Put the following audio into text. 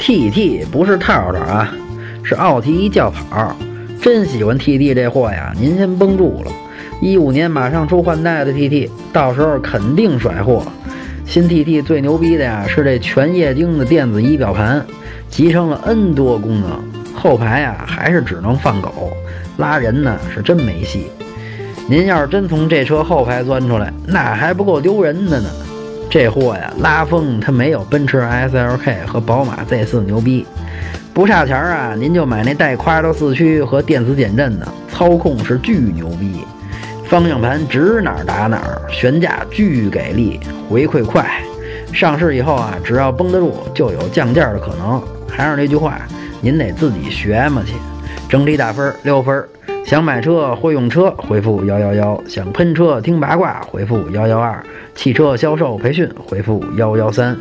TT 不是套套啊，是奥迪轿跑。真喜欢 TT 这货呀，您先绷住了。一五年马上出换代的 TT，到时候肯定甩货。新 TT 最牛逼的呀，是这全液晶的电子仪表盘，集成了 N 多功能。后排呀，还是只能放狗，拉人呢是真没戏。您要是真从这车后排钻出来，那还不够丢人的呢。这货呀，拉风它没有奔驰 SLK 和宝马 Z4 牛逼。不差钱啊，您就买那带夸克四驱和电子减震的，操控是巨牛逼，方向盘指哪儿打哪儿，悬架巨给力，回馈快。上市以后啊，只要绷得住，就有降价的可能。还是那句话，您得自己学嘛去。整体打分六分。想买车或用车，回复幺幺幺；想喷车听八卦，回复幺幺二；汽车销售培训，回复幺幺三。